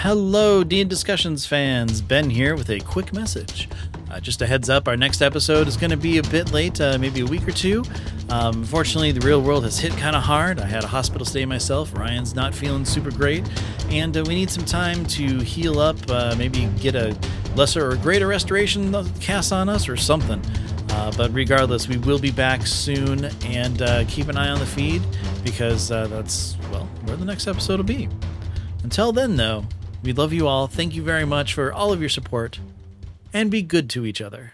Hello, Dean Discussions fans. Ben here with a quick message. Uh, just a heads up, our next episode is going to be a bit late, uh, maybe a week or two. Um, unfortunately, the real world has hit kind of hard. I had a hospital stay myself. Ryan's not feeling super great, and uh, we need some time to heal up, uh, maybe get a lesser or greater restoration cast on us or something. Uh, but regardless, we will be back soon, and uh, keep an eye on the feed because that's, well, where the next episode will be. Until then, though, we love you all. Thank you very much for all of your support, and be good to each other.